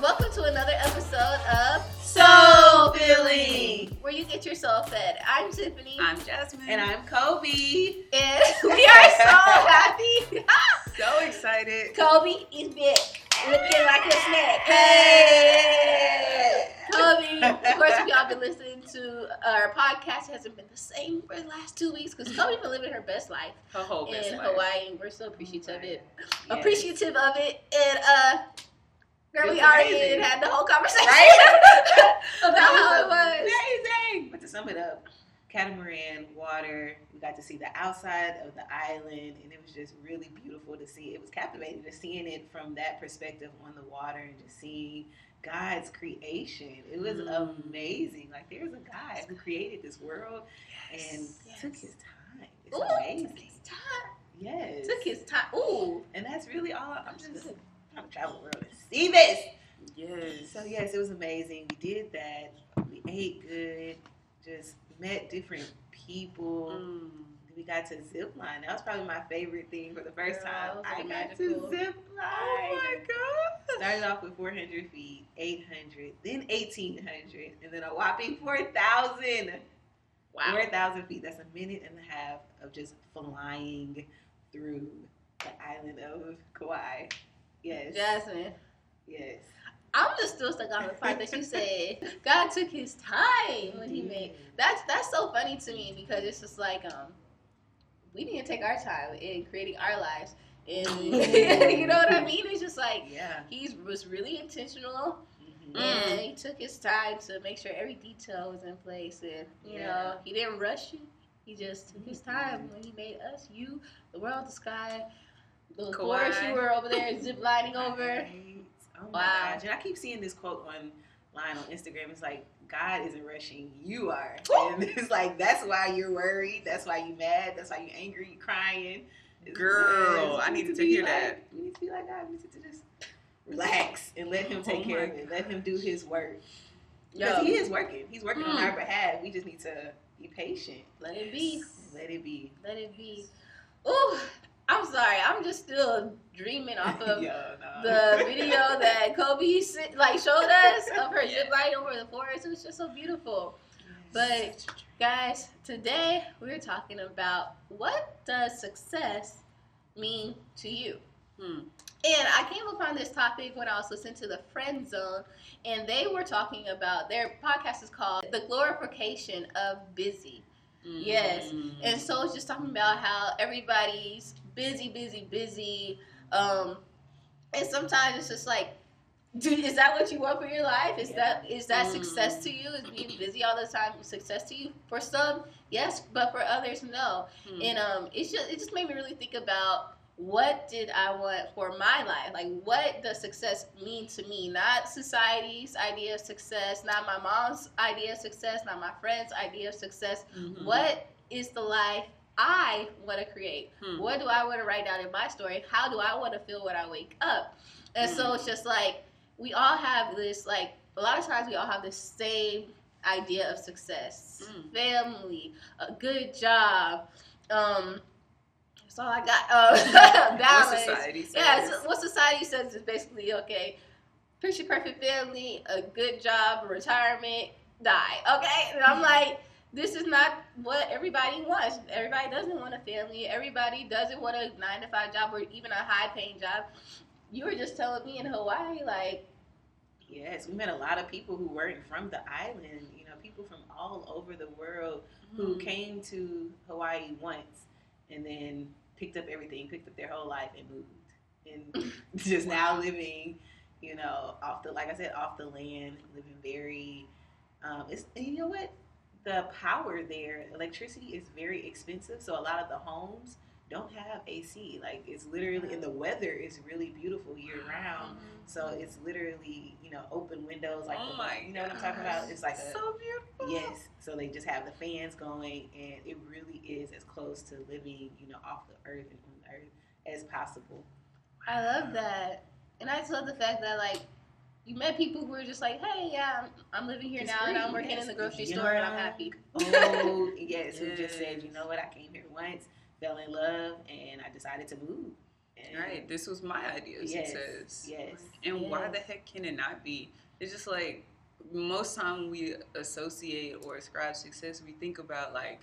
Welcome to another episode of Soul Filling. where you get your soul fed. I'm Tiffany, I'm Jasmine. And I'm Kobe. and we are so happy. so excited. Kobe is big. looking like a snack. Hey! Kobe, of course, if y'all been listening to our podcast, hasn't been the same for the last two weeks because Kobe been living her best life Her whole in best life. Hawaii, and we're so appreciative of it. Yes. Appreciative of it, and uh, girl, we already had the whole conversation Right? about how it was. Amazing. But to sum it up, catamaran, water. We got to see the outside of the island, and it was just really beautiful to see. It was captivating to seeing it from that perspective on the water and just seeing God's creation. It was Mm. amazing. Like there's a God who created this world and Yes. took his time. It's Ooh, amazing. took his time. Yes. Took his time. Ooh. and that's really all. I'm just trying to travel the world and see this. Yes. So yes, it was amazing. We did that. We ate good. Just met different people. Mm. We got to zip line. That was probably my favorite thing for the first Girl, time. that I got to zip line. Oh my god. Started off with 400 feet, 800, then 1800, and then a whopping 4,000. Wow. 4,000 feet. That's a minute and a half of just flying through the island of Kauai. Yes. Jasmine. Yes. I'm just still stuck on the part that you said God took his time when he made that's that's so funny to me because it's just like um we didn't take our time in creating our lives and you know what I mean? It's just like Yeah. he was really intentional Mhm. and he took his time to make sure every detail was in place and you Yeah. know he didn't rush you. He just took his time when he made us, you, the world, the sky, the forest you were over there ziplining over. Oh my Wow. gosh. And I keep seeing this quote online on Instagram. It's like, God isn't rushing, you are. And it's like, that's why you're worried. That's why you're mad. That's why you're angry, you're crying. Girl, I need, needed to be hear like- that. We need to be like God. We need to just relax and let Him take Oh care of it. Let Him do His work. Because He is working. He's working on Mm. our behalf. We just need to be patient. let it be. Let it be. Let it be. Ooh, I'm sorry. I'm just still dreaming off of Yeah, no. the video that Kobe like showed us of her zip line over the forest. It was just so beautiful. But guys, today we're talking about what does success mean to you? Hmm. And I came upon this topic when I was listening to the Friend Zone, and they were talking about their podcast is called "The Glorification of Busy." Yes. Mm. And so it's just talking about how everybody's busy, busy, busy. Um, and sometimes it's just like, dude, is that what you want for your life? Is that is that Mm. success to you? Is being busy all the time success to you? For some, yes, but for others, no. Hmm. And um, it's just it just made me really think about what did I want for my life? Like, what does success mean to me? Not society's idea of success, not my mom's idea of success, not my friend's idea of success. Mhm. What is the life I want to create? Hmm. What do I want to write down in my story? How do I want to feel when I wake up? And so Hmm. it's just like we all have this, like, a lot of times we all have the same idea of success Hmm. family, a good job. Um, that's all I got. Uh, What balance. society says. Yeah, so what society says is basically okay. Picture perfect family, a good job, retirement, die. Okay, and I'm like, this is not what everybody wants. Everybody doesn't want a family. Everybody doesn't want a nine to five job or even a high paying job. You were just telling me in Hawaii, like, Yes, we met a lot of people who weren't from the island. You know, people from all over the world who hmm, came to Hawaii once and then picked up everything, picked up their whole life and moved, and just now living, you know, off the like I said, off the land, living very. Um, it's and you know what, the power there, electricity is very expensive, so a lot of the homes don't have AC. Like it's literally, and the weather is really beautiful year round. Mm-hmm. So it's literally, you know, open windows like oh the, you know what I'm talking about? It's like a so beautiful. yes. So they just have the fans going, and it really is as close to living, you know, off the earth and on the earth as possible. I love mm. that. And I just love the fact that like you met people who were just like, hey, yeah, I'm, I'm living here It's now and I'm working yes. in the grocery Yeah. store and I'm happy. Oh yes, who just said, you know what? I came here once, fell in love, and I decided to move. And Right. This was my idea of Yes. success. Yes. And why the heck can it not be? It's just like most time we associate or ascribe success, we think about like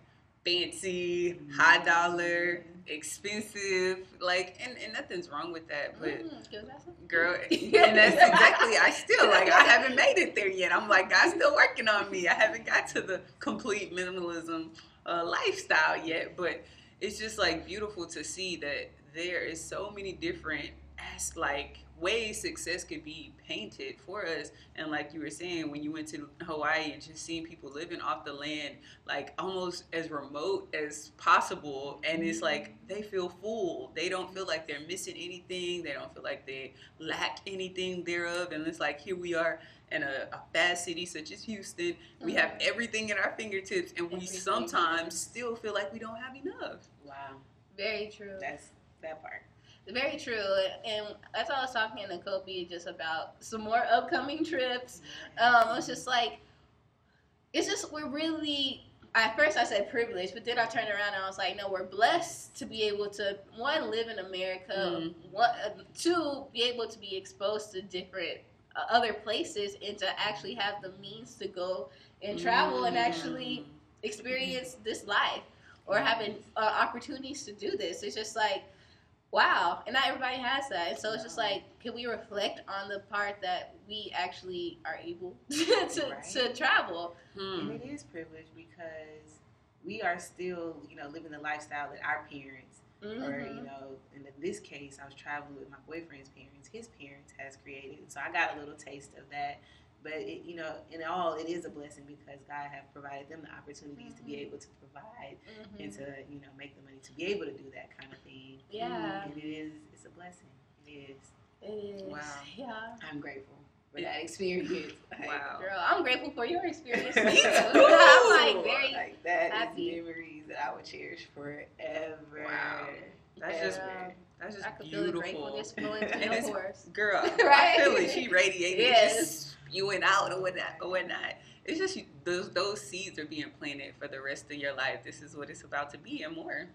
fancy, high dollar, expensive, like, and, and nothing's wrong with that. But Mm, give that some- girl, and that's exactly. I still like. I haven't made it there yet. I'm like, God's still working on me. I haven't got to the complete minimalism uh, lifestyle yet, but it's just like beautiful to see that there is so many different as like ways success could be painted for us and like you were saying when you went to hawaii and just seeing people living off the land like almost as remote as possible and it's like they feel full they don't feel like they're missing anything they don't feel like they lack anything thereof and it's like here we are in a, a fast city such as houston we have Mhm. everything at our fingertips and we Everything. sometimes still feel like we don't have enough Wow. Very true. That's that part. Very true. And that's all I was talking to Kobe just about some more upcoming trips. Um, it's just like, it's just, we're really, at first I said privileged, but then I turned around and I was like, no, we're blessed to be able to, one, live in America, Mhm. one, two, be able to be exposed to different uh, other places and to actually have the means to go and travel and actually experience this life or having uh, opportunities to do this. It's just like, wow. And not everybody has that. And so it's just like, can we reflect on the part that we actually are able to, Right. to travel? Hmm. And it is privilege because we are still, you know, living the lifestyle that our parents, or Mhm. you know, and in this case, I was traveling with my boyfriend's parents. His parents has created, so I got a little taste of that. But it, you know, in all, it is a blessing because God have provided them the opportunities to be Mhm. able to provide Mhm. and to, you know, make the money to be able to do that kind of thing. Yeah, And it is, it's a blessing. It is. it is. Wow. Yeah. I'm grateful for that experience. Like, Wow. Girl, I'm grateful for your experience. Me too. I'm like very Like that is happy. memories that I would cherish forever. Wow. That's just Yeah. that's just I could feel the beautiful. gratefulness flowing through your pores. Girl, Right? I feel it. She radiated, Yes. Just spewing out or whatnot, or whatnot. It's just those those seeds are being planted for the rest of your life. This is what it's about to be and more.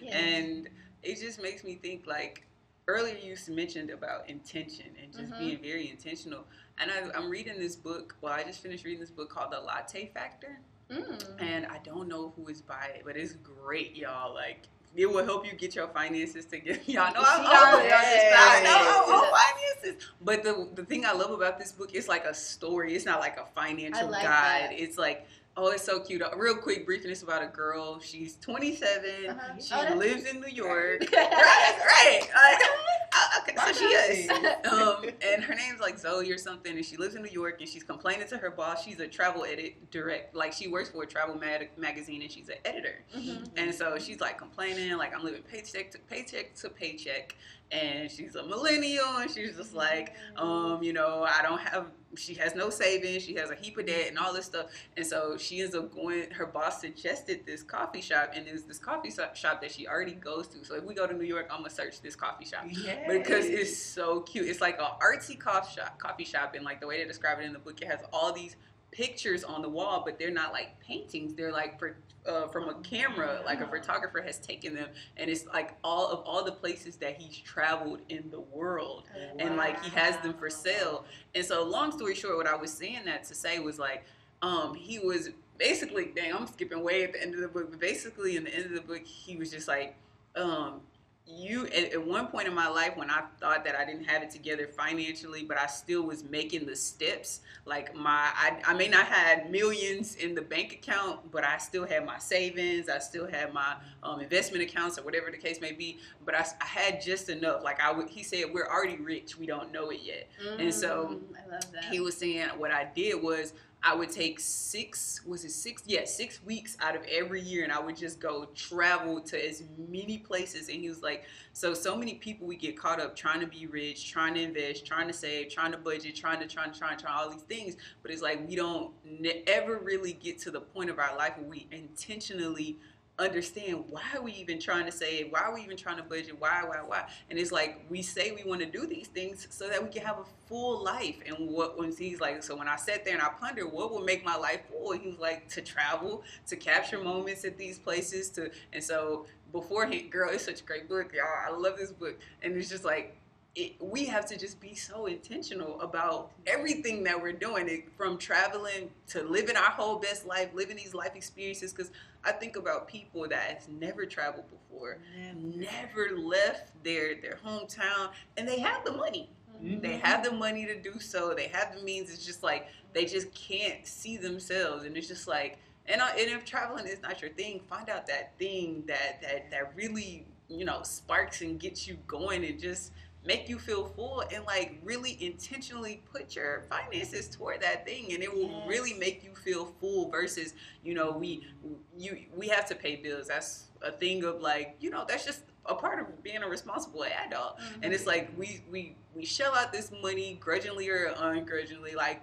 Yes. And it just makes me think like earlier you mentioned about intention and just Mhm. being very intentional. And I, I'm reading this book. Well, I just finished reading this book called The Latte Factor. Mm. and I don't know who is by it, but it's great, y'all. Like it will help you get your finances together. Y'all know I'm, She I'm, already on this I know finances. But the the thing I love about this book, is like a story. It's not like a financial like guide. that. It's like oh, it's so cute. A real quick briefing. It's about a girl. She's 27. Uh-huh. She Oh, lives in New York. right, right. Like, I- I- so she is. Um, and her name's like Zoe or something, and she lives in New York, and she's complaining to her boss. She's a travel edit direct, like she works for a travel mag- magazine, and she's an editor. Mhm. And so she's like complaining, like I'm living paycheck to paycheck to paycheck, and she's a millennial, and she's just like, um, you know, I don't have. She has no savings. She has a heap of debt and all this stuff. And so she ends up going. Her boss suggested this coffee shop, and it's this coffee shop that she already goes to. So if we go to New York, I'm gonna search this coffee shop Yes. because it's so cute. It's like a artsy coffee shop, coffee shop, and like the way they describe it in the book, it has all these pictures on the wall, but they're not like paintings. They're like for, uh, from a camera, like a photographer has taken them, and it's like all of all the places that he's traveled in the world and like he has them for sale. And so, long story short, what I was saying that to say was like, um, he was basically, dang, I'm skipping way at the end of the book, but basically, in the end of the book, he was just like, um, you at, at one point in my life when I thought that I didn't have it together financially, but I still was making the steps. Like my, I, I may not had millions in the bank account, but I still had my savings. I still had my um, investment accounts or whatever the case may be. But I had just enough. Like I would, he said, we're already rich. We don't know it yet. And so, Mm, I love that. He was saying what I did was I would take six, was it six? Yeah, six weeks out of every year, and I would just go travel to as many places. And he was like, so so many people we get caught up trying to be rich, trying to invest, trying to save, trying to budget, trying to trying to try and try all these things. But it's like we don't ne- ever really get to the point of our life where we intentionally understand why are we even trying to save why are we even trying to budget why why why? And it's like we say we want to do these things so that we can have a full life. And what when he's like so when i sat there and i pondered what would make my life full he was like to travel to capture moments at these places to and so beforehand girl it's such a great book y'all. I love this book. And it's just like it, we have to just be so intentional about everything that we're doing it, from traveling to living our whole best life living these life experiences because i think about people that have never traveled before never. left their their hometown and they have the money. Mhm. they have the money to do so. They have the means. It's just like they just can't see themselves and it's just like and, uh, and if traveling is not your thing find out that thing that that that really you know sparks and gets you going and just make you feel full and like really intentionally put your finances toward that thing and it will Yes. really make you feel full versus you know we you we have to pay bills. That's a thing of like you know that's just a part of being a responsible adult. And it's mm-hmm. like we we we shell out this money grudgingly or ungrudgingly like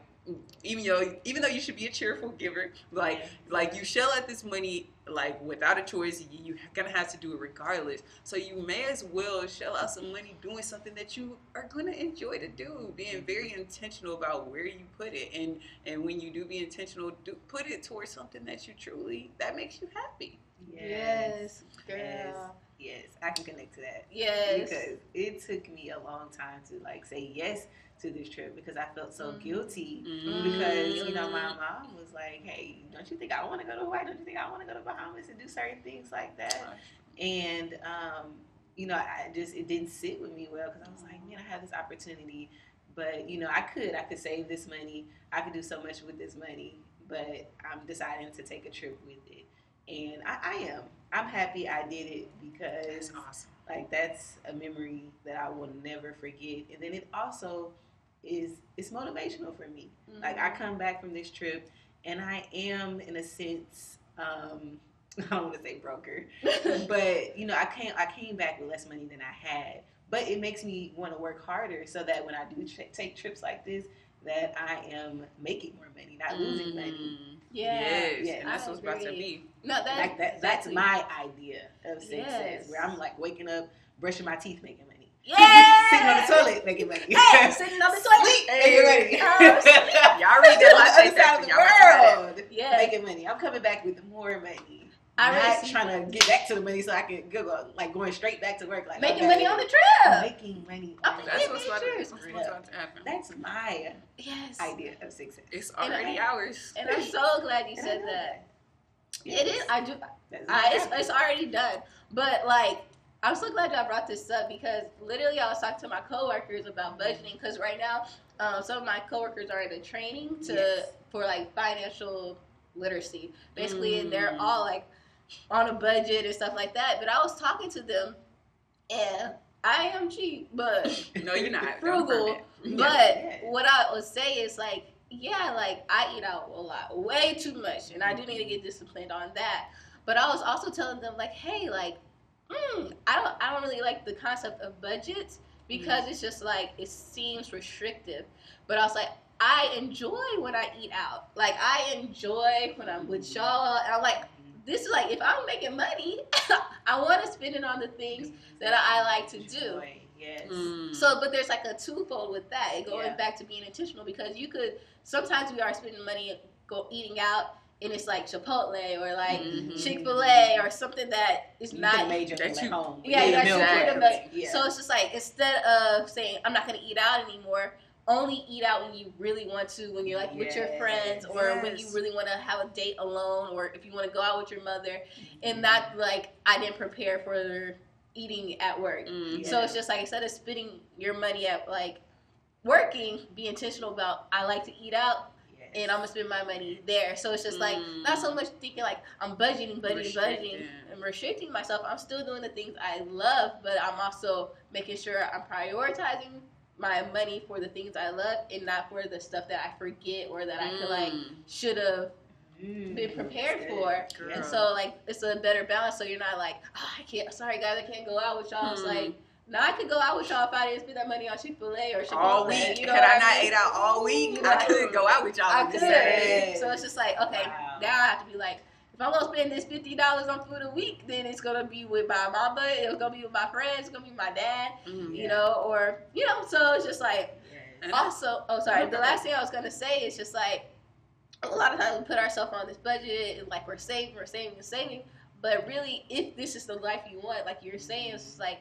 even though even though you should be a cheerful giver like like you shell out this money like without a choice you- you're gonna have to do it regardless so you may as well shell out some money doing something that you are gonna enjoy to do being very intentional about where you put it and and when you do be intentional do put it towards something that you truly that makes you happy Yes, girl. Yes. Yes, I can connect to that. Yes. Because it took me a long time to like say yes to this trip because I felt so Mhm. guilty. Mm-hmm. Because, you know, my mom was like, Hey, don't you think I wanna go to Hawaii? Don't you think I wanna go to Bahamas and do certain things like that? And um, you know, I just it didn't sit with me well because I was like, man, I have this opportunity, but you know, I could I could save this money. I could do so much with this money, but I'm deciding to take a trip with it, and I, I am. I'm happy I did it because that's awesome like that's a memory that I will never forget. And then it also is it's motivational for me. Like I come back from this trip and I am in a sense um I don't want to say broker, but you know, I came I came back with less money than I had. But it makes me want to work harder so that when I do tra- take trips like this, that I am making more money, not losing money. Mm. yeah. yes Yeah. and that's I what's about to be No, that, Like that, that's my idea of success, Yes. where I'm like waking up, brushing my teeth, making money, Yeah. sitting on the toilet, making money. Hey, sitting on the toilet. Sleep, making money. Oh, sleep. y'all read that on the other side of the y'all want to try that. world, Yeah. making money. I'm coming back with more money. I'm not really trying to get back to the money so I can go, go like going straight back to work. Like Making okay, money on the trip. making money. On Yeah, That's what's me about to, that's what's about to happen. That's my Yes. idea of success. It's And already I- ours. And I'm so glad you said that. It is. I do. I, it's, it's already done. But like, I'm so glad y'all brought this up because literally I was talking to my coworkers about budgeting because right now, um, some of my coworkers are in a training to Yes. for like financial literacy, basically, and they're Mm. all like on a budget and stuff like that. But I was talking to them, and I am cheap, but No, you're not. Frugal. Don't affirm it. but Yeah. what I would say is like, yeah, like I eat out a lot, way too much, and I do need to get disciplined on that. But I was also telling them like, hey, like, mm, I don't, I don't really like the concept of budgets because it's just like it seems restrictive. But I was like, I enjoy when I eat out. Like I enjoy when I'm with y'all, and I'm like, this is like if I'm making money, I want to spend it on the things that I like to do. Yes. Mm. So, but there's like a twofold with that. It going Yeah. back to being intentional because you could sometimes we are spending money go eating out and it's like Chipotle or like Mhm. Chick Fil A or something that is You not. could have made your that you- at home. Yeah, Made you a actually meal could have for made- it. Yeah. So it's just like instead of saying I'm not going to eat out anymore, only eat out when you really want to, when you're like with your friends or when you really want to have a date alone or if you want to go out with your mother and not like I didn't prepare for eating at work. Mm. So Yeah. it's just like instead of spending your money at like working, be intentional about I like to eat out Yes. And I'm gonna spend my money there. So it's just like not so much thinking like I'm budgeting, budgeting, budgeting, Restricting. and restricting myself. I'm still doing the things I love, but I'm also making sure I'm prioritizing my money for the things I love and not for the stuff that I forget or that I feel like Mm. should have Mm, been prepared for. Girl. And so like it's a better balance. So you're not like, oh, I can't. Sorry guys, I can't go out with y'all. It's Hmm. like. Now I could go out with y'all if I didn't spend that money on Chick Fil A or Chipotle. all week. You know Had what I not mean? ate out all week, You? I could go out with y'all. I could. So it's just like, okay, Wow. now I have to be like, if I'm gonna spend this fifty dollars on food a week, then it's gonna be with my mama, it's gonna be with my friends, it's gonna be with my dad, Mhm. you know, or you know, so it's just like Yes. also oh sorry, the last thing I was gonna say is just like a lot of times we put ourselves on this budget and like we're saving, we're saving, we're saving. But really if this is the life you want, like you're saying, it's just like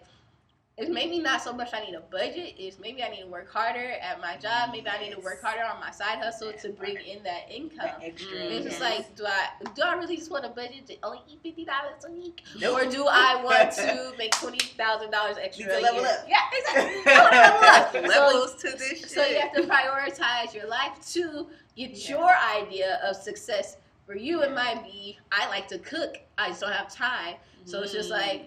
it's maybe not so much I need a budget, it's maybe I need to work harder at my job, maybe I need to work harder on my side hustle to bring in that income. That extra. It's just like, do I do I really just want a budget to only eat fifty dollars a week, or do I want to make twenty thousand dollars extra? A level year? up. Yeah, exactly. I wanna level up. So- Levels to this shit. so you have to prioritize your life to get Yeah. your idea of success. For you, it might be I like to cook. I just don't have time, so it's just Mm. like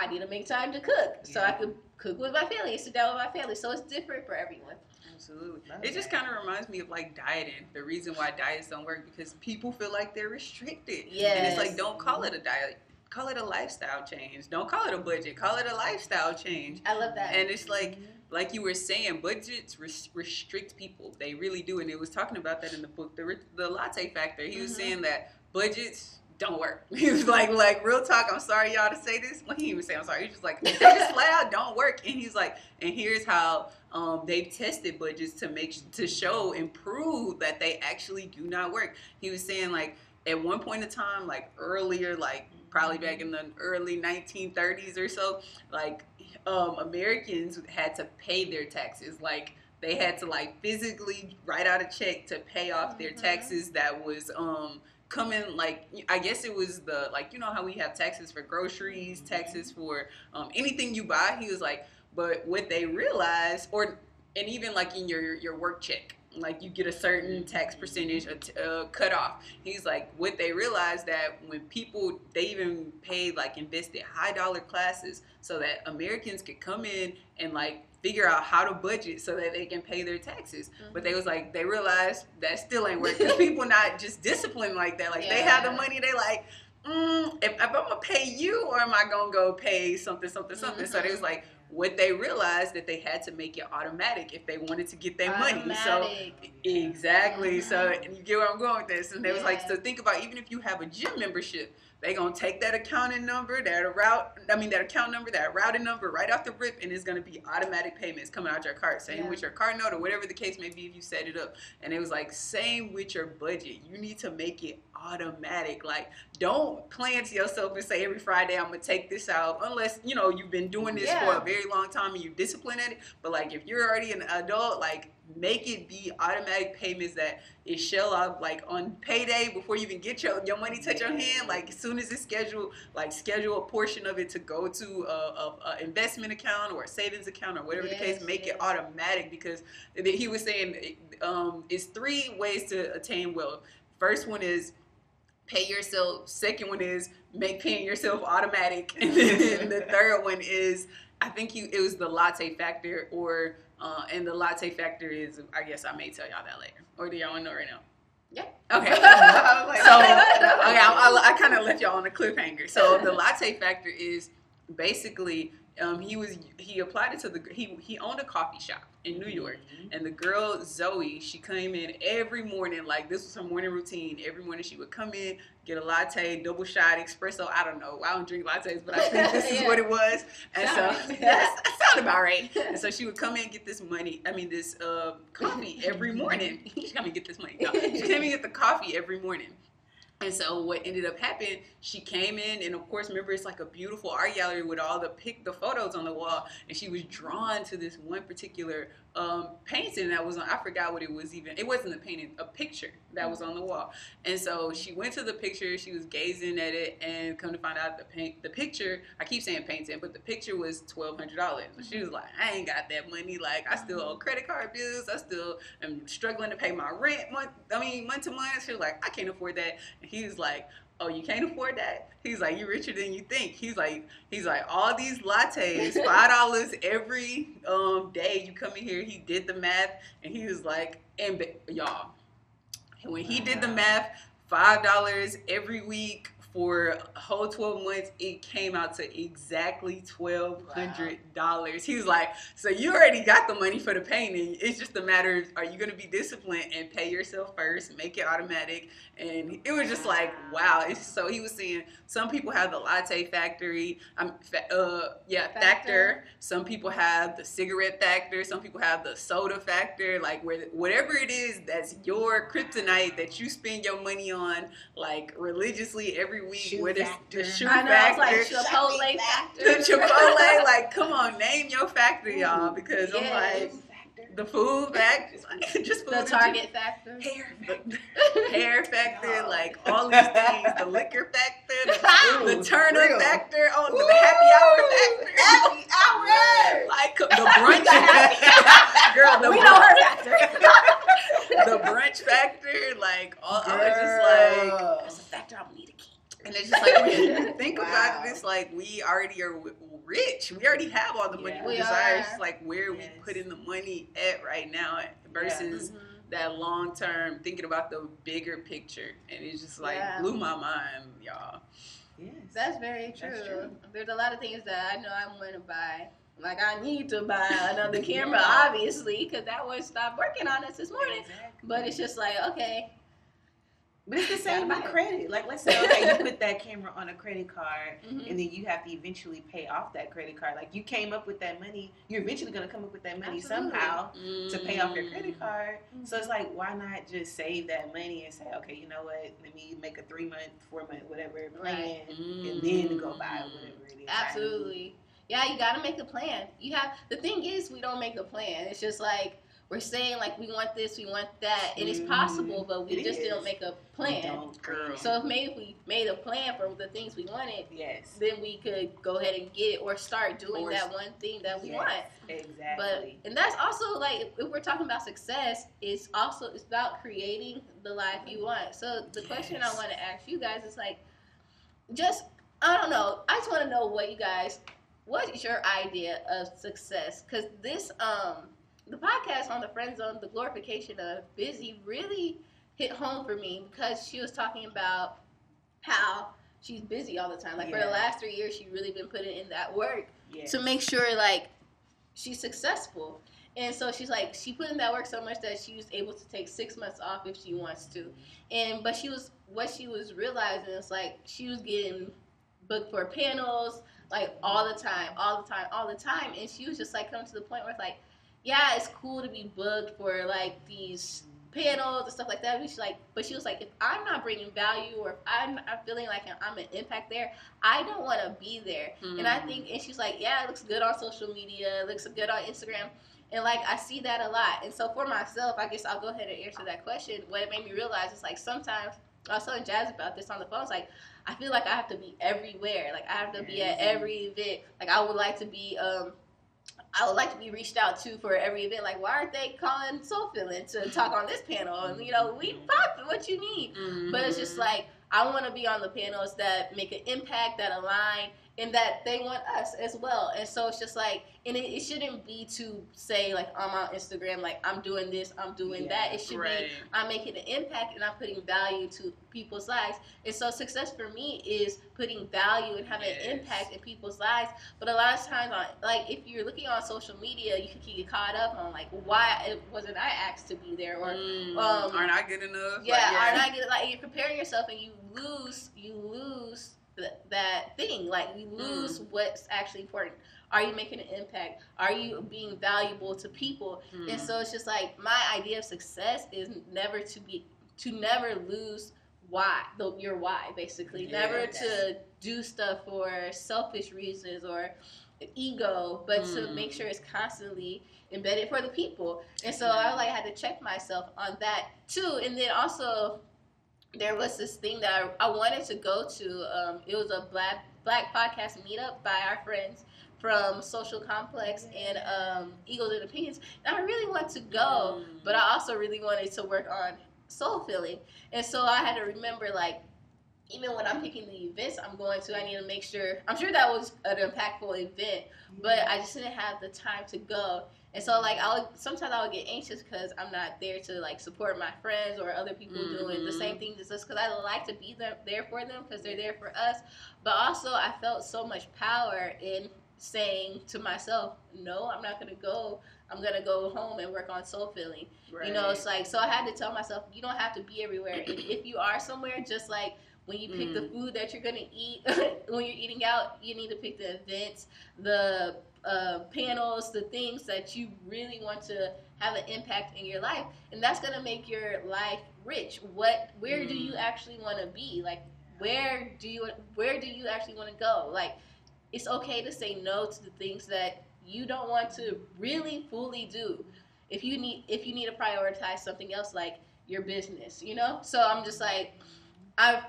I need to make time to cook, so I Yeah. could cook with my family, sit down with my family. So it's different for everyone. Absolutely. It just kind of reminds me of like dieting. The reason why diets don't work because people feel like they're restricted. Yeah. And it's like, don't call it a diet. Call it a lifestyle change. Don't call it a budget. Call it a lifestyle change. I love that. And it's like, like you were saying, budgets res- restrict people. They really do. And it was talking about that in the book, the Ri- the Latte Factor. He was Mhm. saying that budgets don't work. He was like, like real talk. I'm sorry y'all to say this. Well, he didn't even say I'm sorry. He was just like, they just flat out don't work. And he's like, and here's how um, they've tested budgets to make to show and prove that they actually do not work. He was saying like at one point in time, like earlier, like probably back in the early 1930s or so, like um, Americans had to pay their taxes. Like they had to like physically write out a check to pay off their Mhm. taxes that was um coming like I guess it was the like you know how we have taxes for groceries, taxes for um, anything you buy. He was like, but what they realized, or and even like in your your work check, like you get a certain tax percentage uh, t- uh, cut off. He's like, what they realized that when people they even paid like invested high dollar classes so that Americans could come in and like figure out how to budget so that they can pay their taxes. But they was like they realized that still ain't working because people not just disciplined like that. Like they have the money, they like. Mm, if, if I'm gonna pay you, or am I gonna go pay something, something, something? So they was like, what they realized that they had to make it automatic if they wanted to get their money. So Exactly. So Mhm. and you get where I'm going with this. And they was like, so think about even if you have a gym membership, they gonna take that accounting number, that route I mean that account number, that routing number right off the rip and it's gonna be automatic payments coming out your card. Same Yeah. with your card note or whatever the case may be if you set it up. And it was like same with your budget. You need to make it automatic. Like don't plan to yourself and say every Friday I'm gonna take this out unless you know you've been doing this for a very long time and you're disciplined at it. But like if you're already an adult, like make it be automatic payments that it shell out like on payday before you even get your, your money touch your hand. Like as soon as it's scheduled, like schedule a portion of it to go to a, a, a investment account or a savings account or whatever the case. Make yes. it automatic because he was saying um, it's three ways to attain wealth. First one is pay yourself. Second one is make paying yourself automatic, and then the third one is I think you it was the latte factor or uh, and the latte factor is I guess I may tell y'all that later or do y'all want to know right now? Yeah. Okay. Like, so okay. okay, I, I, I kind of left y'all on a cliffhanger. So the latte factor is basically um, he was he applied it to the he he owned a coffee shop in New York. And the girl Zoe, she came in every morning. Like this was her morning routine. Every morning she would come in, get a latte, double shot, espresso. I don't know. I don't drink lattes, but I think this is what it was. And so right. yes, that sounded about right. And so she would come in and get this money. I mean this uh, coffee every morning. She's coming get this money. No, she came and get the coffee every morning. And so what ended up happening, she came in and of course remember it's like a beautiful art gallery with all the pic the photos on the wall. And she was drawn to this one particular um, painting that was on I forgot what it was even it wasn't a painting a picture that was on the wall. And so she went to the picture she was gazing at it and come to find out the paint the picture I keep saying painting but the picture was twelve hundred dollars. She was like I ain't got that money like I still owe credit card bills I still am struggling to pay my rent month I mean month to month. She was like I can't afford that. And he was like oh you can't afford that. He's like you're richer than you think. He's like he's like all these lattes five dollars every um day you come in here. He did the math and he was like and y'all when he did the math five dollars every week for a whole 12 months, it came out to exactly $1,200. He was like, So you already got the money for the painting. It's just a matter of are you going to be disciplined and pay yourself first, make it automatic? And it was just like, wow. It's, so he was saying some people have the latte factory, um, fa- uh, yeah, factor. Factor. Some people have the cigarette factor. Some people have the soda factor. Like where, whatever it is that's your kryptonite that you spend your money on, like religiously every week. Shoe whether factor. the shoe I know, factor, it's like Chipotle factor. the Chipotle, like, come on, name your factor, y'all, because I'm like, the food factor, just food The and Target factor. Hair the hair factor, like all these things, the liquor factor, the, the turn up Real. factor, oh, the happy hour factor, Happy hour. like the brunch, factor. girl, the we know brunch, her factor. the brunch factor, like all, I was just like. Girl. That's a factor I need to keep. And it's just like, when think Wow. about it, it's like we already are rich. We already have all the money Yeah. we, We desire. It's like where Yes. we put in the money at right now versus Mhm. that long term, thinking about the bigger picture. And it just like Yeah. blew my mind, y'all. Yes. That's very true. That's true. There's a lot of things that I know I'm going to buy. Like I need to buy another camera, Yeah. obviously, because that one stopped working on us this morning. Exactly. But it's just like, okay, But it's the same with credit. Like, let's say, okay, you put that camera on a credit card, mhm. and then you have to eventually pay off that credit card. Like, you came up with that money, you're eventually going to come up with that money Absolutely. somehow to pay off your Mm. credit card. So it's like, why not just save that money and say, okay, you know what? Let me make a three month, four month, whatever plan, and then go buy whatever it is. Absolutely. Yeah, you got to make a plan. You have the thing is, we don't make a plan. It's just like we're saying, like we want this, we want that, and it's Mhm. possible, but we It just is. don't make a plan. Don't Girl. So if maybe we made a plan for the things we wanted, Yes. then we could go ahead and get it or start doing Or- that one thing that we Yes, want. But and that's also like if- we're talking about success, it's also it's about creating the life you want. So the question I want to ask you guys is like, just I don't know. I just want to know what you guys, what is your idea of success? Because this um the podcast on the friend zone, the glorification of busy, really hit home for me because she was talking about how she's busy all the time. Like for the last three years, she's really been putting in that work to make sure like she's successful. And so she's like she put in that work so much that she was able to take six months off if she wants to. And but she was what she was realizing is like she was getting booked for panels like all the time, all the time, all the time. And she was just like coming to the point where it's like, yeah, it's cool to be booked for like these panels and stuff like that. She's like, but she was like, if I'm not bringing value or if I'm, I'm feeling like I'm an impact there, I don't want to be there. And I think, and she's like, yeah, it looks good on social media, it looks good on Instagram. And like, I see that a lot. And so for myself, I guess I'll go ahead and answer that question. What it made me realize is like sometimes, I was telling Jazz about this on the phone. It's like, I feel like I have to be everywhere. Like, I have to be at every event. Like, I would like to be, um, I would like to be reached out to for every event. Like, why aren't they calling Soul Filling to talk on this panel? And, you know, we pop what you need. But it's just Mhm. like I want to be on the panels that make an impact, that align, and that they want us as well. And so it's just like, and it, it shouldn't be to say like I'm on Instagram, like I'm doing this, I'm doing Yeah, that. It should right. be I'm making an impact and I'm putting value to people's lives. And so success for me is putting value and having Yes. an impact in people's lives. But a lot of times, on like if you're looking on social media, you can get caught up on like why wasn't I asked to be there or Mm, um, aren't I good enough? yeah, Like, are not I getting like you're comparing yourself and you lose you lose th- that thing. Like you lose what's actually important. Are you making an impact? Are you being valuable to people? Mm. And so it's just like my idea of success is never to be to never lose why the, your why basically. Never Yes. to do stuff for selfish reasons or ego, but to Mm. make sure it's constantly embedded for the people. And so I like had to check myself on that too. And then also there was this thing that I, I wanted to go to. Um, it was a black black podcast meetup by our friends from Social Complex and um, Eagles and Opinions. And I really want to go, Mm. but I also really wanted to work on soul filling. And so I had to remember like even when I'm picking the events I'm going to, I need to make sure. I'm sure that was an impactful event, but I just didn't have the time to go. And so like I'll sometimes I'll get anxious because I'm not there to like support my friends or other people doing the same things as us because I like to be there, there for them because they're there for us. But also I felt so much power in saying to myself, no, I'm not gonna go. I'm gonna go home and work on soul filling. You know, it's like so I had to tell myself you don't have to be everywhere. And if you are somewhere, just like when you pick the Mm. food that you're gonna eat, when you're eating out, you need to pick the events, the uh, panels, the things that you really want to have an impact in your life, and that's gonna make your life rich. What, where do you Mm. actually want to be? Like, where do you, where do you actually want to go? Like, it's okay to say no to the things that you don't want to really fully do if you need if you need to prioritize something else like your business you know so i'm just like i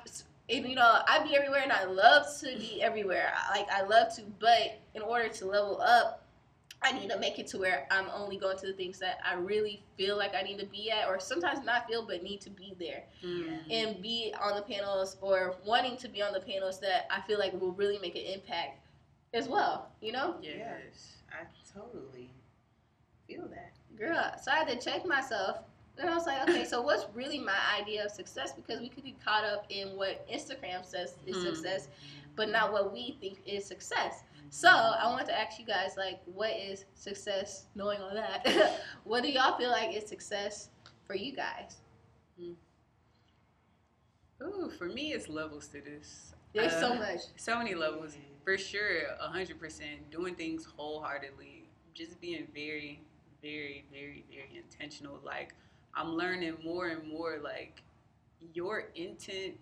and, you know I'd be everywhere and i love to be everywhere like i love to but in order to level up i need to make it to where i'm only going to the things that i really feel like i need to be at or sometimes not feel but need to be there Mm. and be on the panels or wanting to be on the panels that i feel like will really make an impact as well you know Yes. I totally feel that. girl so i had to check myself and i was like okay so what's really my idea of success because we could get caught up in what instagram says is Mm. success but not what we think is success so i want to ask you guys like what is success knowing all that what do y'all feel like is success for you guys Ooh, for me, it's levels to this. there's so Uh, much So many levels. For sure, a hundred percent. Doing things wholeheartedly. Just being very, very, very, very intentional. Like I'm learning more and more. Like your intent,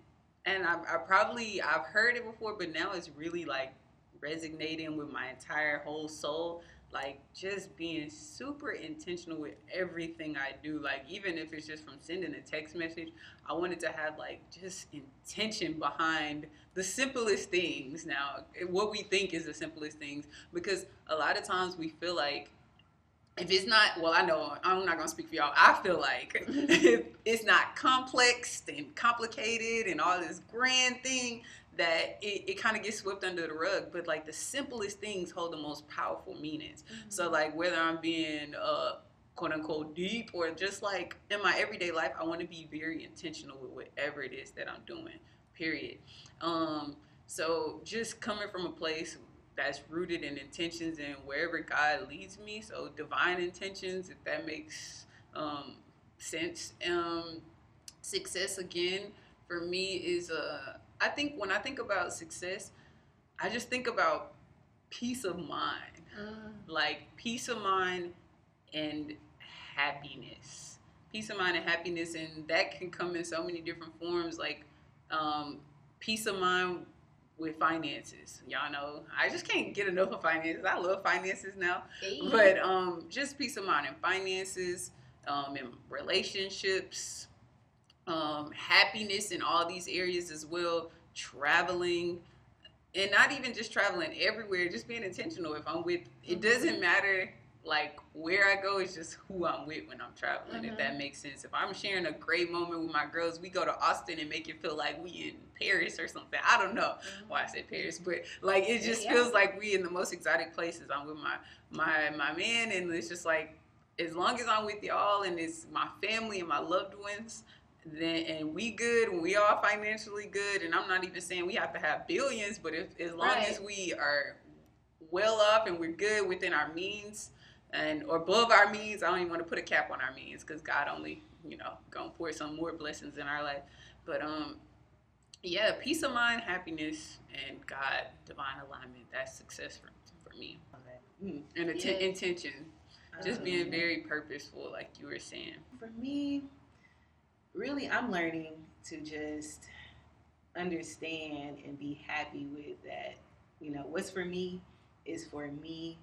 and I, I probably I've heard it before, but now it's really like resonating with my entire whole soul. Like just being super intentional with everything I do. Like even if it's just from sending a text message, I wanted to have like just intention behind the simplest things now what we think is the simplest things because a lot of times we feel like if it's not well i know i'm not going to speak for y'all. I feel like if it's not complex and complicated and all this grand thing that it, it kind of gets swept under the rug. But like the simplest things hold the most powerful meanings. So like whether i'm being uh quote unquote deep or just like in my everyday life i want to be very intentional with whatever it is that i'm doing period. Um so just coming from a place that's rooted in intentions and wherever god leads me. So divine intentions if that makes um sense. Um success again for me is uh i think when i think about success i just think about peace of mind. Mm. like peace of mind and happiness. Peace of mind and happiness and that can come in so many different forms. Like um, peace of mind with finances. Y'all know i just can't get enough of finances. I love finances now. But um, just peace of mind. In finances um, in relationships um, happiness in all these areas as well. Traveling and not even just traveling everywhere. Just being intentional. If i'm with it doesn't matter like where i go is just who i'm with when i'm traveling if Mhm. that makes sense if i'm sharing a great moment with my girls we go to austin and make it feel like we in paris or something i don't know why I said Paris, but like it just Yeah. feels like we in the most exotic places. I'm with my my my man, and it's just like as long as I'm with y'all and it's my family and my loved ones, then and we good we all financially good. And I'm not even saying we have to have billions, but if as long Right. as we are well off and we're good within our means and or above our means, I don't even want to put a cap on our means because God only you know gonna pour some more blessings in our life. But um yeah, peace of mind, happiness, and God, divine alignment. That's success for, for me. Mm. And atten- Yeah. intention, just Um, being very purposeful, like you were saying. For me, really, I'm learning to just understand and be happy with that. You know, what's for me is for me.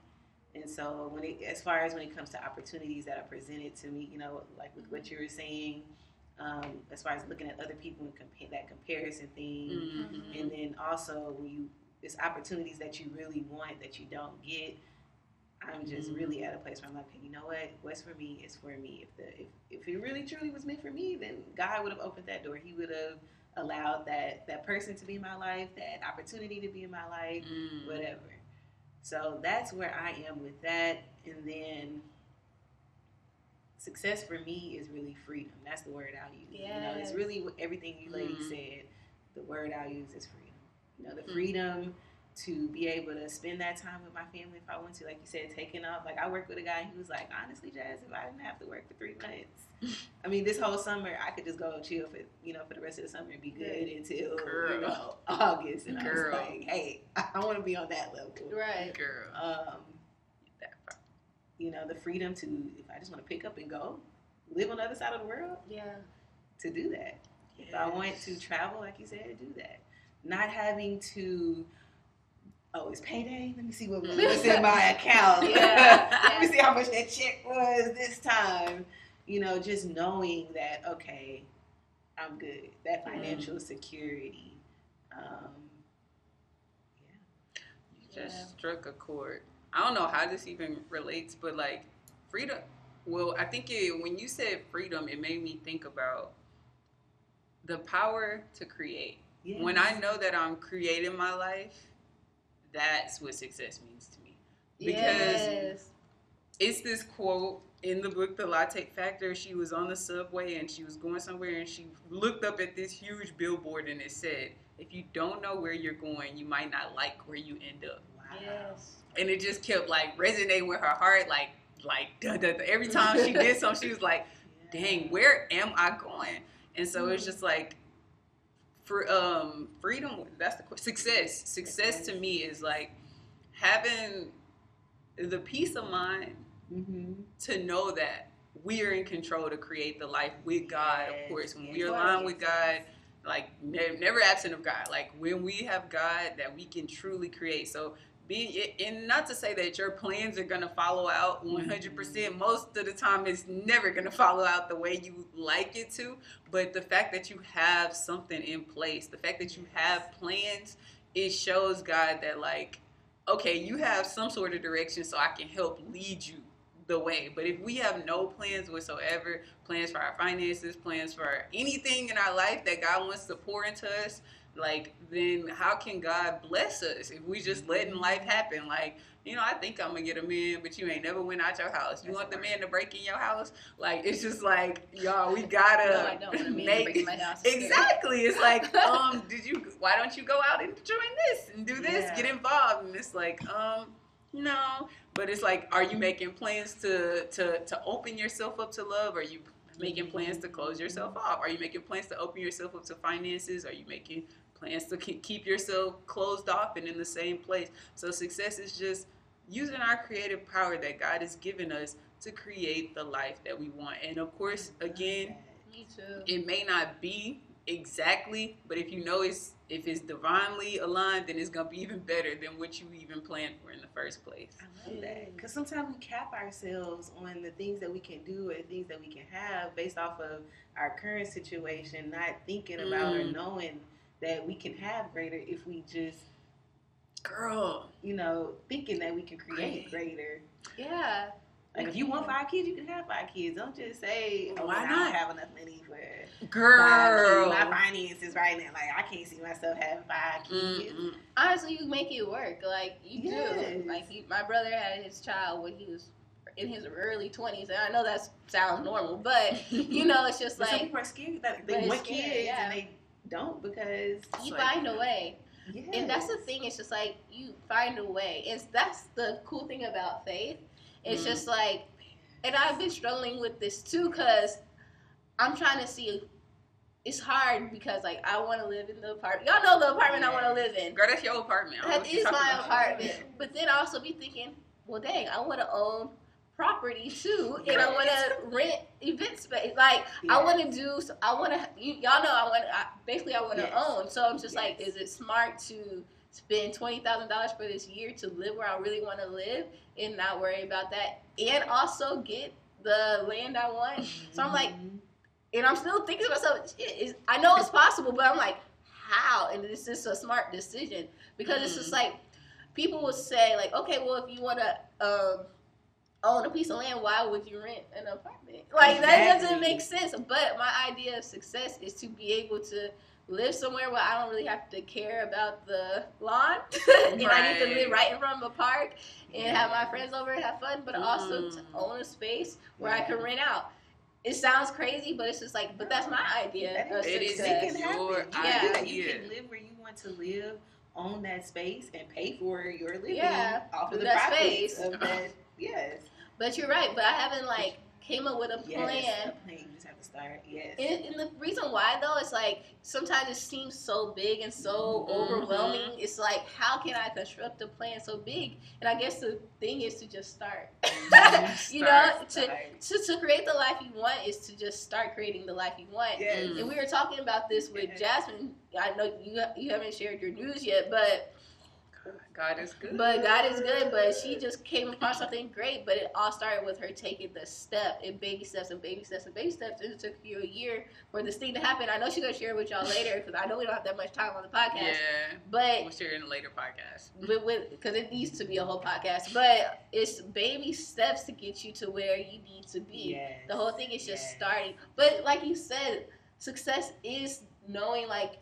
And so, when it, as far as when it comes to opportunities that are presented to me, you know, like with what you were saying, um, as far as looking at other people and compa- that comparison thing, Mhm. and then also when you it's opportunities that you really want that you don't get i'm just Mhm. really at a place where i'm like you know what what's for me is for me if the if, if it really truly was meant for me then god would have opened that door he would have allowed that that person to be in my life, that opportunity to be in my life, Mm. whatever. So that's where I am with that. And then success for me is really freedom. That's the word I'll use. You know, it's really everything you ladies Mhm. said. The word I'll use is freedom. You know, the Mm. freedom to be able to spend that time with my family if I want to. Like you said, taking off. Like I worked with a guy. He was like, honestly, Jazz, if I didn't have to work for three months, I mean, this whole summer I could just go chill for you know for the rest of the summer and be good until Girl. you know August. And I Girl. was like, hey, I want to be on that level. Right. Girl. Um, you know, the freedom to if I just want to pick up and go, live on the other side of the world, Yeah. to do that. If I want to travel, like you said, do that. Not having to. Oh, it's payday. Let me see what what's in my account. Yeah, Let me see how much that check was this time. You know, just knowing that okay, I'm good. That financial security. Um, You just Yeah. struck a chord. I don't know how this even relates, but like freedom. Well, I think it, when you said freedom, it made me think about the power to create. yeah. When I know that I'm creating my life, that's what success means to me. Because- yes. It's this quote in the book, The Latte Factor. She was on the subway and she was going somewhere and she looked up at this huge billboard and it said, If you don't know where you're going, you might not like where you end up. wow. Yes. and it just kept like resonating with her heart like like duh, duh, duh. every time she did something she was like dang where am i going and so it's mm. just like for um freedom that's the success success to me is like having the peace of mind Mhm. to know that we are in control to create the life with God, of course. When yes, we are aligned with. God, like ne- never absent of God. Like when we have God, that we can truly create. So being and not to say that your plans are gonna follow out 100. percent Most of the time, it's never gonna follow out the way you like it to. But the fact that you have something in place, the fact that you have plans, it shows God that like, okay, you have some sort of direction, so I can help lead you the way. But if we have no plans whatsoever, plans for our finances, plans for anything in our life that God wants to pour into us, like then how can God bless us if we just letting life happen? Like, you know, I think I'm gonna get a man, but you ain't never went out your house. You That's want the man to break in your house? Like it's just like, y'all, we gotta I don't want to be make breaking my house. Exactly. It's like, um, did you? Why don't you go out and join this and do this? Yeah. Get involved. And it's like, um, no. But it's like, are you making plans to to to open yourself up to love? Are you making plans to close yourself off? Are you making plans to open yourself up to finances? Are you making plans to keep keep yourself closed off and in the same place? So success is just using our creative power that God has given us to create the life that we want. And of course, again, it may not be exactly, but if you know it's if it's divinely aligned, then it's gonna be even better than what you even planned for in the first place. I love that because sometimes we cap ourselves on the things that we can do or the things that we can have based off of our current situation, not thinking about or Mm. knowing that we can have greater if we just, Girl, you know, thinking that we can create greater. Yeah. Like if you want five kids, you can have five kids. Don't just say, "Oh, Why I not? don't have enough money for girl. kids. My finances right now, like I can't see myself having five kids." Mm-mm. Honestly, you make it work. Like you Yes. do. Like you, my brother had his child when he was in his early twenties, and I know that sounds normal, but you know, it's just But some like people are scared that they want kids yeah. and they don't because you like- find a way. yes. And that's the thing. It's just like you find a way. It's that's the cool thing about faith. It's Mhm. just like, and I've been struggling with this too, cause I'm trying to see. It's hard because like I want to live in the apartment. Y'all know the apartment I want to live in. Girl, that's your apartment. I don't know That is my apartment. But then I also be thinking, well, dang, I want to own property too, and I want to rent event space. Like I want to do. I want to. Y'all know I want. I, basically, I want to Yes. own. So I'm just like, is it smart to spend twenty thousand dollars for this year to live where I really want to live and not worry about that, and also get the land I want? So I'm like, Mhm. and I'm still thinking to myself, is, I know it's possible, but I'm like, how? And this is a smart decision because it's just Mhm. like people will say, like, okay, well, if you want to um, own a piece of land, why would you rent an apartment? Like that doesn't make sense. But my idea of success is to be able to live somewhere where I don't really have to care about the lawn, and I need to live Right. right in front of a park and have my friends over and have fun, but also to Mm. own a space where I can rent out. It sounds crazy, but it's just like, but that's my idea That of It is. It can happen. your You can- Yeah. You can live where you want to live, own that space, and pay for your living Yeah, off of the that profits space. of that. Yes. But you're right. But I haven't like came up with a Yes. plan. A plan. You just have to start. Yes. And, and the reason why though is like sometimes it seems so big and so Mhm. overwhelming. It's like how can I construct a plan so big? And I guess the thing is to just start. you know, Start, to, to to create the life you want is to just start creating the life you want. Yes. And we were talking about this with Yeah. Jasmine. I know you you haven't shared your news yet, but God is good. but God is good. But she just came across something great. But it all started with her taking the step and baby steps and baby steps and baby steps. And it took you a year for this thing to happen. I know she's gonna share it with y'all later because I know we don't have that much time on the podcast. yeah, But we'll share it in a later podcast. with because it needs to be a whole podcast. But it's baby steps to get you to where you need to be. Yes. The whole thing is just Yes. starting. But like you said, success is knowing like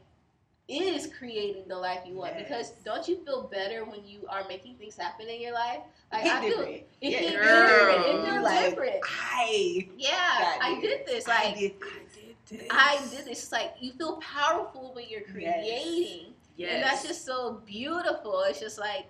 is creating the life you want Yes. because don't you feel better when you are making things happen in your life? Like Hit I feel different. it Yeah. hit Girl. different. It feels Like, different. I Yeah, I did this. Like I did this. I did this. It's like you feel powerful when you're creating. Yes. And that's just so beautiful. It's just like,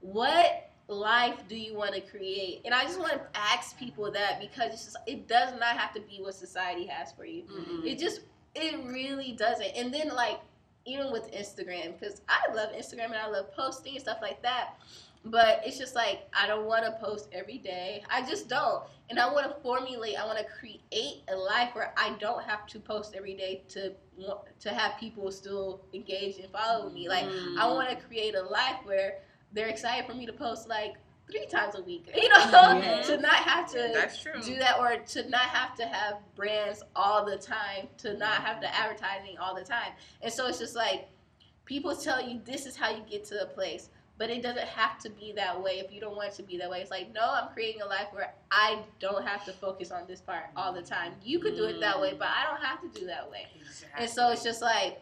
what life do you want to create? And I just want to ask people that because it's just it does not have to be what society has for you. Mm-mm. It just it really doesn't. And then like even with Instagram, because I love Instagram and I love posting and stuff like that. But it's just like I don't want to post every day. I just don't. And I want to formulate. I want to create a life where I don't have to post every day to to have people still engage and follow me. Like Mm. I want to create a life where they're excited for me to post like three times a week. You know, Yes. to not have to do that or to not have to have brands all the time, to not have the advertising all the time. And so it's just like people tell you this is how you get to a place, but it doesn't have to be that way if you don't want it to be that way. It's like, no, I'm creating a life where I don't have to focus on this part all the time. You could do it that way, mm. but I don't have to do that way. And so it's just like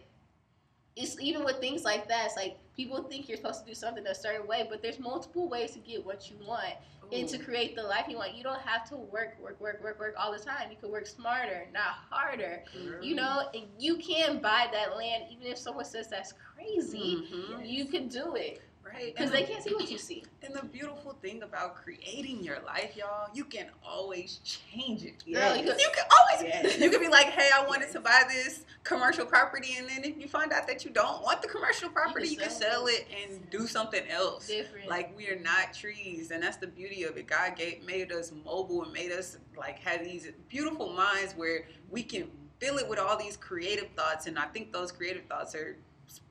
it's even with things like that, it's like people think you're supposed to do something a certain way, but there's multiple ways to get what you want and to create the life you want. You don't have to work, work, work, work, work all the time. You can work smarter, not harder. You know, and you can buy that land even if someone says that's crazy. Mhm. You can do it Right. because they can't see what you see. And the beautiful thing about creating your life, y'all, you can always change it. Girl, you You can always Yes. you can be like, hey, I wanted to buy this commercial property, and then if you find out that you don't want the commercial property, you can sell it and do something else. Different. Like we are not trees, and that's the beauty of it. God gave, made us mobile and made us like have these beautiful minds where we can fill it with all these creative thoughts, and I think those creative thoughts are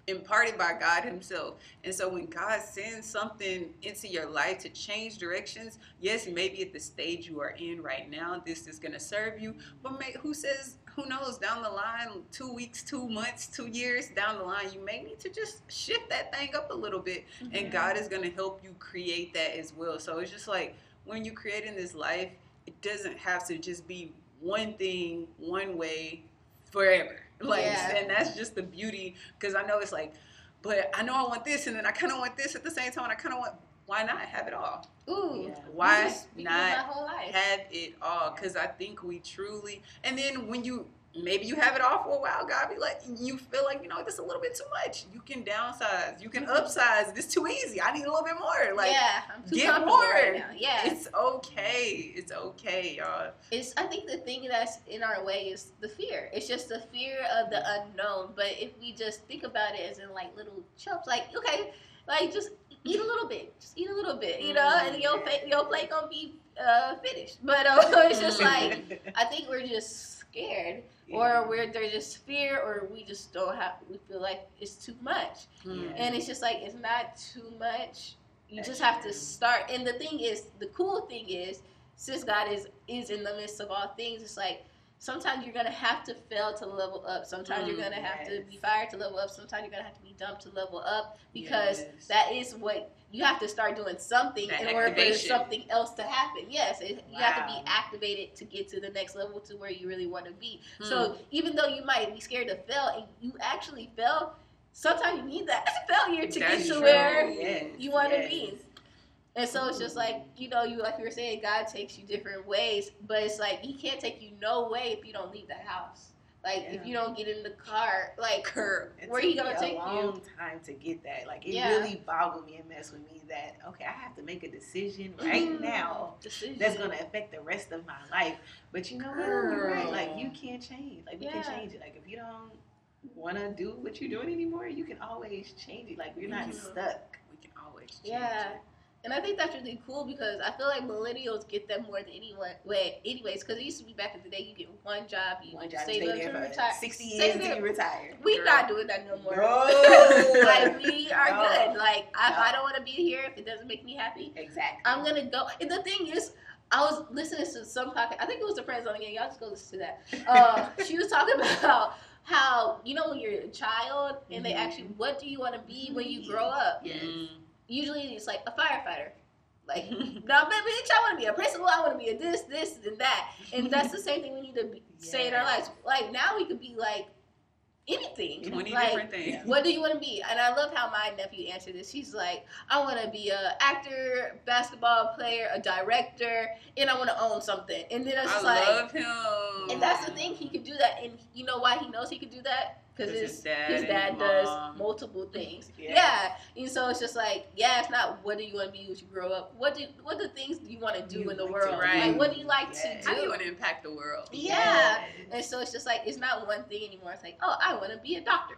imparted by God Himself. And so when God sends something into your life to change directions, yes, maybe at the stage you are in right now, this is going to serve you. But may, who says, who knows, down the line, two weeks, two months, two years down the line, you may need to just shift that thing up a little bit. And God is going to help you create that as well. So it's just like when you're creating this life, it doesn't have to just be one thing, one way forever. Like, Yeah. and that's just the beauty. Because I know it's like, but I know I want this, and then I kind of want this at the same time. And I kind of want. Why not have it all? Ooh, Yeah. Why you just speaking not my whole life. have it all because I think we truly. And then when you maybe you have it all for a while, God be like, you feel like you know this is a little bit too much. You can downsize, you can upsize. This too easy. I need a little bit more. Like yeah, I'm too get more. right now. Yeah, it's okay. It's okay, y'all. it's I think the thing that's in our way is the fear. It's just the fear of the unknown. But if we just think about it as in like little chunks, like okay, like just eat a little bit, just eat a little bit, you know, and your fa- your plate gonna be uh, finished. But uh, it's just like I think we're just scared, or we're there's just fear, or we just don't have. We feel like it's too much, Mm. and it's just like it's not too much. You That's just have to start. And the thing is, the cool thing is, since God is is in the midst of all things, it's like sometimes you're gonna have to fail to level up. Sometimes you're Mm, gonna have to yes. be fired to level up. Sometimes you're gonna have to be dumped to level up because Yes. that is what you have to start doing something That in order for activation. something else to happen. Yes, it, you have to be activated to get to the next level to where you really want to be. Hmm. So even though you might be scared to fail and you actually fail, sometimes you need that failure to That's get to true. where Yes, you want to yes. be. And so it's just like, you know, you like you were saying, God takes you different ways, but it's like he can't take you no way if you don't leave the house. Like if you don't get in the car, like Curb. Where are you gonna me take a you? long time to get that. Like it Yeah. really boggled me and messed with me that okay, I have to make a decision right Mhm. now decision. that's gonna affect the rest of my life. But you know what? You're right. Like you can't change. Like we Yeah. can change it. Like if you don't want to do what you're doing anymore, you can always change it. Like we're not stuck. We can always change Yeah. it. And I think that's really cool because I feel like millennials get that more than anyone. Way, anyways, because it used to be back in the day, you get one job, you One job, stay there there to for retire. sixty years you retire. We Girl. not doing that no more. Bro. like we are No. good. Like if I don't want to be here, if it doesn't make me happy, Exactly. I'm gonna go. And the thing is, I was listening to some podcast. I think it was the Friends on Again. Y'all just go listen to that. Uh, she was talking about how you know when you're a child and they Mhm. ask you, "What do you want to be when you grow up?" Yes. Mm. Usually it's like a firefighter. Like, no, bitch, I want to be a principal. I want to be a this, this, and that. And that's the same thing we need to be, say in our lives. Like now we could be like anything. 20 like, different things. what do you want to be? And I love how my nephew answered this. He's like, I want to be a actor, basketball player, a director, and I want to own something. And then I just like, love him. and that's the thing, he could do that. And you know why he knows he could do that? Because 'Cause his, his dad his dad does mom. multiple things. Yeah. Yeah. And so it's just like, yeah, it's not what do you want to be when you grow up. What do what the things do you want to do You in the like world? to Right. Like what do you like Yes. to How do you want to impact the world? Yeah. Yes. And so it's just like it's not one thing anymore. It's like, oh, I want to be a doctor,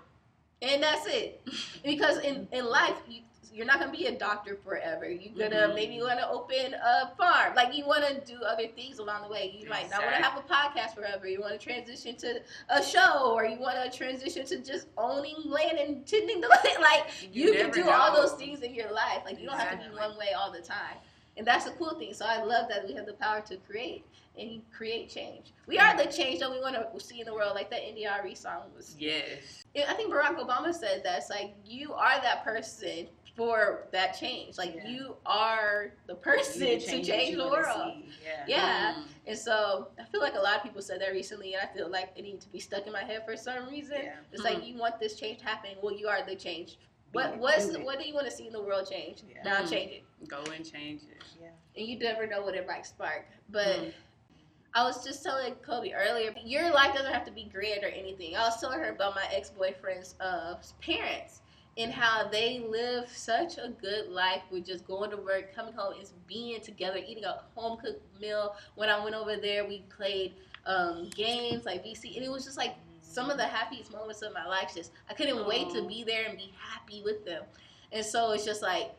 and that's it. because in in life, you you're not gonna be a doctor forever. You're gonna Mhm. maybe want to open a farm. Like you want to do other things along the way. You might not want to have a podcast forever. You want to transition to a show, or you want to transition to just owning land and tending the land. Like you, can never do all those things in your life. Like you don't have to be one way all the time. And that's a cool thing. So I love that we have the power to create and create change. We are the change that we want to see in the world. Like that NDRE song was. Yes. I think Barack Obama said that. It's like you are that person for that change. Like Yeah. you are the person can to change the world. Yeah. Yeah. Mm. And so I feel like a lot of people said that recently, and I feel like it needs to be stuck in my head for some reason. Yeah. It's like you want this change to happen. Well, you are the change. What it, what's do what do you want to see in the world change? Yeah. Now Mhm. change it, Go and change it. Yeah. and you never know what it might spark. But Mm. I was just telling Kobe earlier, your life doesn't have to be grand or anything. I was telling her about my ex boyfriend's uh, parents and how they live such a good life with just going to work, coming home, and being together, eating a home cooked meal. When I went over there, we played um, games like VC, and it was just like some of the happiest moments of my life. Just I couldn't wait to be there and be happy with them. And so it's just like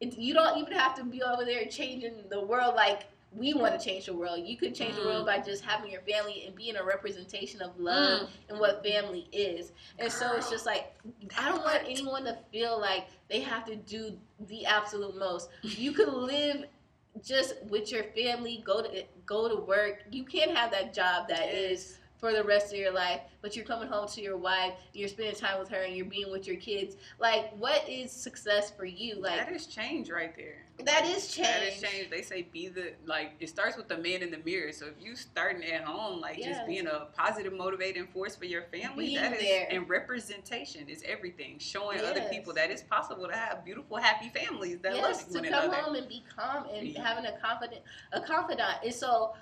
it, you don't even have to be over there changing the world like we want to change the world. You could change the world mm-hmm. by just having your family and being a representation of love mm. and what family is. And so it's just like I don't want anyone to feel like they have to do the absolute most. You could live just with your family, go to go to work. You can't have that job that is for the rest of your life, but you're coming home to your wife, you're spending time with her, and you're being with your kids. Like, what is success for you? Like, that is change right there. That is That is change. change. They say be the like. It starts with the man in the mirror. So if you starting at home, like Yeah. just being a positive, motivating force for your family, Being that is there. and representation is everything. Showing other people that it's possible to have beautiful, happy families that yes, love to one come another. home and be calm and Yeah. having a confident, a confidant. And so,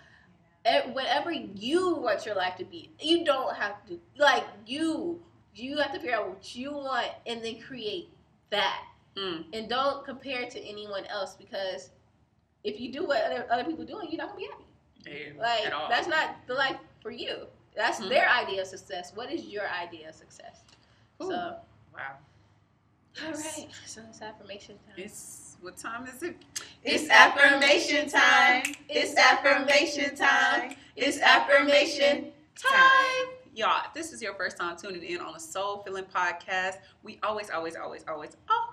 whatever you want your life to be, you don't have to like you. You have to figure out what you want and then create that. Mm. and don't compare to anyone else because if you do what other, other people doing, you're not gonna be happy. Yeah, Like that's not the life for you. That's Mhm. their idea of success. What is your idea of success? Ooh. So, wow. all right. So it's affirmation time. It's what time is it? It's affirmation time. It's affirmation time. It's affirmation time. Y'all, if this is your first time tuning in on the Soul Filling Podcast. We always, always, always, always, always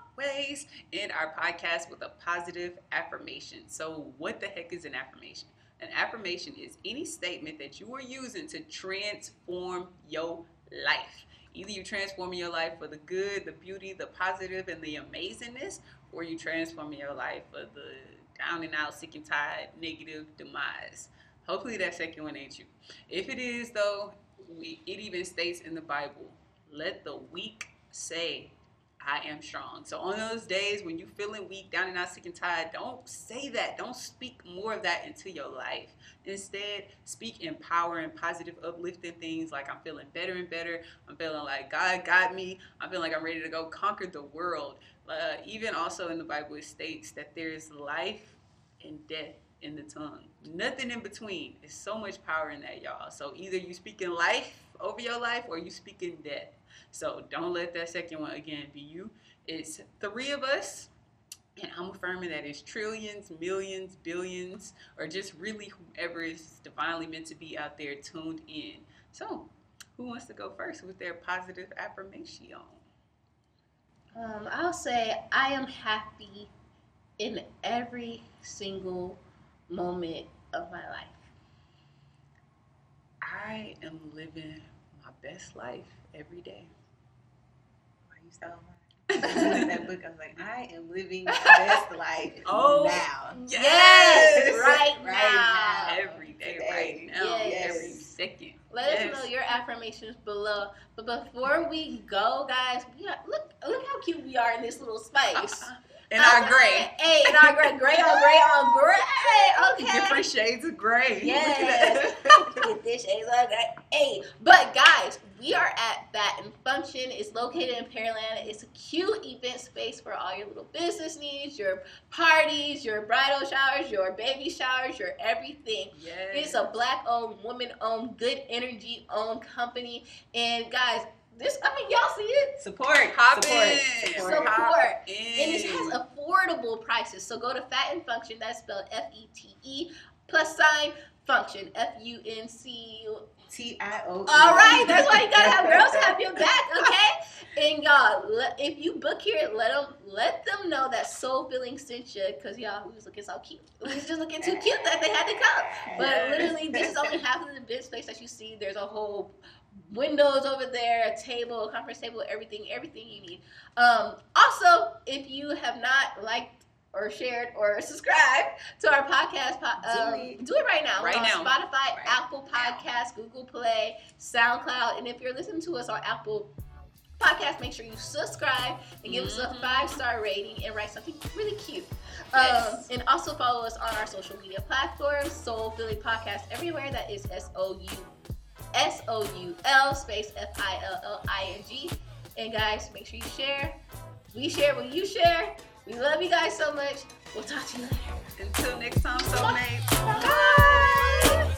end our podcast with a positive affirmation. So, what the heck is an affirmation? An affirmation is any statement that you are using to transform your life. Either you're transforming your life for the good, the beauty, the positive, and the amazingness, or you're transforming your life for the down and out, sick and tired, negative demise. Hopefully that second one ain't you. If it is though, we, it even states in the Bible, let the weak say, I am strong. So on those days when you're feeling weak, down and out, sick and tired, don't say that. Don't speak more of that into your life. Instead, speak empowering, positive, uplifting things like I'm feeling better and better. I'm feeling like God got me. I'm feeling like I'm ready to go conquer the world. Uh, even also in the Bible, it states that there's life and death in the tongue. Nothing in between. There's so much power in that, y'all. So either you speak in life over your life or you speak in death. So don't let that second one again be you. It's three of us. And I'm affirming that it's trillions, millions, billions, or just really whoever is divinely meant to be out there tuned in. So, who wants to go first with their positive affirmation? Um, I'll say I am happy in every single moment of my life. I am living my best life every day. Why you so that book, I was like, I am living my best life Oh, now. Yes, right, Right now. now. Every day, Today. right now, Yes. every second. Let Yes. us know your affirmations below. But before we go, guys, we are, look look how cute we are in this little space. And our gray. Hey, in our gray, gray on gray on gray. Okay. Different shades of gray. Yes. Look at With this shades on gray. Hey, but guys, we are at Baton Function. It's located in Pearland. It's a cute event space for all your little business needs, your parties, your bridal showers, your baby showers, your everything. Yes. It's a black owned, woman owned, good energy owned company. And guys, this I mean y'all see it? Support. Hop support. in. Support. Support. Hop And it has affordable prices. So go to Fete and Function, that's spelled F E T E plus sign function. F U N C T I O. All right, that's why you gotta have girls have your back, okay? And y'all, if you book here, let them let them know that Soul Filling sent you, cause y'all we was looking so cute. We was just looking too cute that they had to come. But literally, this is only half of the bed space that you see. There's a whole windows over there, a table, a conference table, everything, everything you need. Um, also, if you have not liked or shared or subscribed to our podcast, Do um, it. do it right now. Right on now. Spotify, Right Apple Podcasts, Google Play, SoundCloud, and if you're listening to us on Apple Podcast, make sure you subscribe and give us a Mhm. five star rating and write something really cute. Yes. Um, and also follow us on our social media platforms, Soul Filling Podcast, everywhere. That is S O U S O U L space F I L L I N G. And guys, make sure you share. We share what you share. We love you guys so much. We'll talk to you later. Until next time, soulmates. Bye. Bye.